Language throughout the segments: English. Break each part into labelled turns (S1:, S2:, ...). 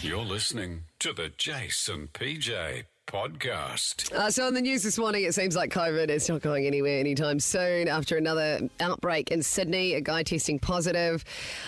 S1: You're listening to the Jason PJ podcast.
S2: Uh, so, in the news this morning, it seems like COVID is not going anywhere anytime soon. After another outbreak in Sydney, a guy testing positive.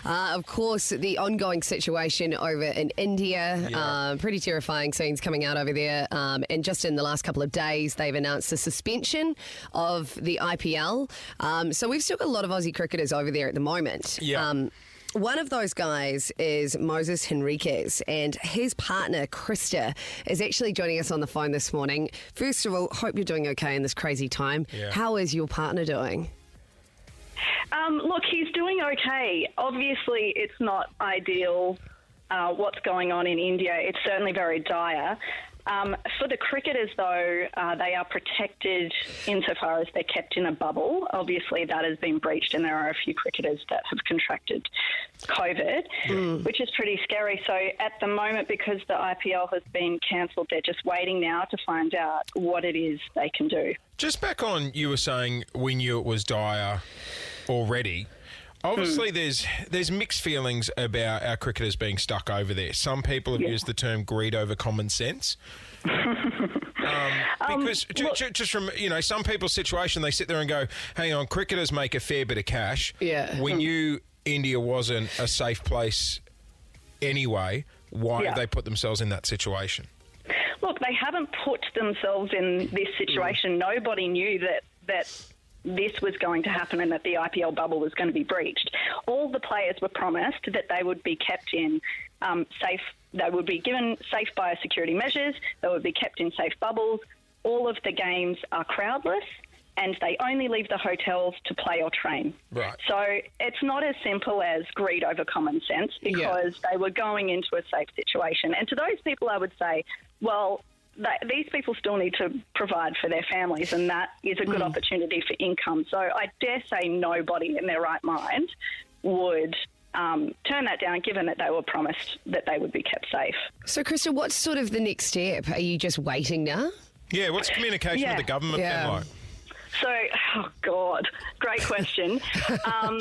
S2: Uh, of course, the ongoing situation over in India, uh, pretty terrifying scenes coming out over there. Um, and just in the last couple of days, they've announced the suspension of the IPL. Um, so, we've still got a lot of Aussie cricketers over there at the moment.
S3: Yeah.
S2: Um, one of those guys is Moses Henriques, and his partner, Krista, is actually joining us on the phone this morning. First of all, hope you're doing okay in this crazy time.
S3: Yeah.
S2: How is your partner doing?
S4: Um, look, he's doing okay. Obviously, it's not ideal uh, what's going on in India. It's certainly very dire. Um, for the cricketers, though, uh, they are protected insofar as they're kept in a bubble. Obviously, that has been breached, and there are a few cricketers that have contracted COVID, which is pretty scary. So, at the moment, because the IPL has been cancelled, they're just waiting now to find out what it is they can do.
S3: Just back on, you were saying we knew it was dire already. Hmm. Obviously, there's there's mixed feelings about our cricketers being stuck over there. Some people have
S4: Yeah.
S3: used the term greed over common sense. Um, um, because ju-
S4: look-
S3: ju- just from you know some people's situation, they sit there and go, "Hang on, cricketers make a fair bit of cash.
S2: Yeah.
S3: we hmm. knew India wasn't a safe place anyway. Why
S4: Yeah.
S3: have they put themselves in that situation?"
S4: Look, they haven't put themselves in this hmm. situation. Nobody knew that that this was going to happen and that the IPL bubble was going to be breached. All the players were promised that they would be kept in um, safe. They would be given safe biosecurity measures. They would be kept in safe bubbles. All of the games are crowdless. And they only leave the hotels to play or train.
S3: Right.
S4: So it's not as simple as greed over common sense because they were going into a safe situation. And to those people, I would say, well, th these people still need to provide for their families, and that is a good opportunity for income. So I dare say nobody in their right mind would um, turn that down, given that they were promised that they would be kept safe.
S2: So, Krista, what's sort of the next step? Are you just waiting now?
S3: Yeah, what's communication
S4: Yeah.
S3: with the government
S2: Yeah.
S3: been like?
S4: So, oh God, great question. um,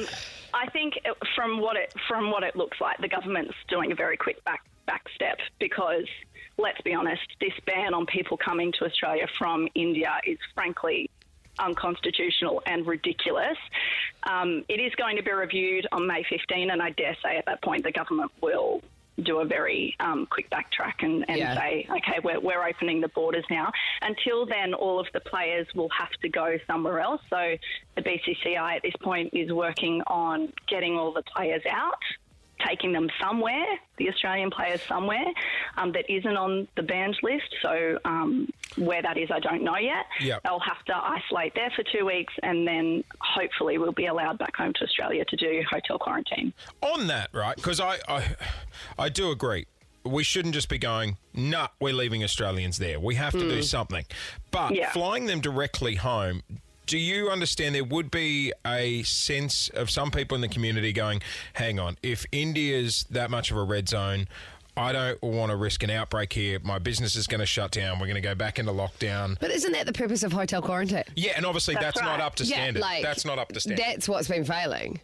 S4: I think from what it from what it looks like, the government's doing a very quick back back step because, let's be honest, this ban on people coming to Australia from India is frankly unconstitutional and ridiculous. Um, it is going to be reviewed on May 15, and I dare say at that point the government will do a very um, quick backtrack and, and
S2: Yeah.
S4: say, okay, we're, we're opening the borders now. Until then, all of the players will have to go somewhere else. So the BCCI at this point is working on getting all the players out. Taking them somewhere, the Australian players somewhere um, that isn't on the banned list. So, um, where that is, I don't know yet.
S3: Yep.
S4: They'll have to isolate there for two weeks and then hopefully we'll be allowed back home to Australia to do hotel quarantine.
S3: on that, right? Because I, I, I do agree. We shouldn't just be going, nah, we're leaving Australians there. We have to do something. But
S4: Yeah.
S3: flying them directly home, do you understand there would be a sense of some people in the community going, hang on, if India's that much of a red zone, I don't want to risk an outbreak here. My business is going to shut down. We're going to go back into lockdown.
S2: But isn't that the purpose of hotel quarantine?
S3: Yeah, and obviously that's,
S4: That's
S3: not up to standard. that's not up to standard.
S2: That's what's been failing.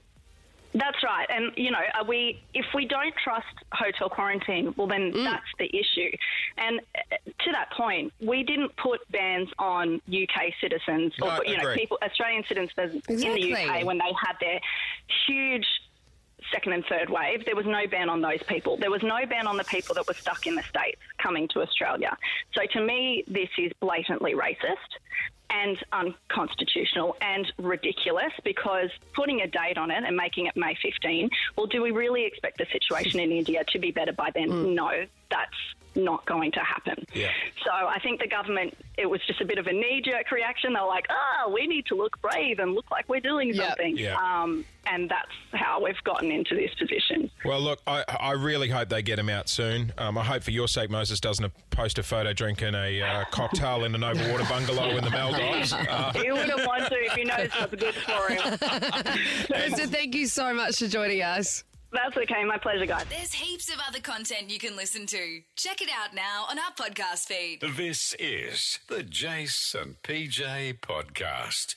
S4: That's right. And, you know, are we, if we don't trust hotel quarantine, well, then
S3: Mm.
S4: that's the issue. And uh, to that point, we didn't put bans on UK citizens or,
S3: No,
S4: you know, people, Australian citizens in the UK when they had their huge second and third wave, there was no ban on those people. There was no ban on the people that were stuck in the States coming to Australia. So to me, this is blatantly racist and unconstitutional and ridiculous because putting a date on it and making it May 15, well, do we really expect the situation in India to be better by then? Mm. No, that's not going to happen.
S3: Yeah.
S4: So I think the government, it was just a bit of a knee jerk reaction. They're like, oh, we need to look brave and look like we're doing
S2: Yep.
S4: something.
S3: Yeah.
S4: Um, and that's how we've gotten into this position.
S3: Well, look, I, I really hope they get him out soon. Um, I hope for your sake, Moses doesn't post a photo drinking a uh, cocktail in an overwater bungalow in the Maldives. Uh,
S4: He wouldn't want to if he knows what's a good for him.
S2: Krista, thank you so much for joining us.
S4: That's okay. My pleasure, guys.
S5: There's heaps of other content you can listen to. Check it out now on our podcast feed.
S1: This is the Jason PJ podcast.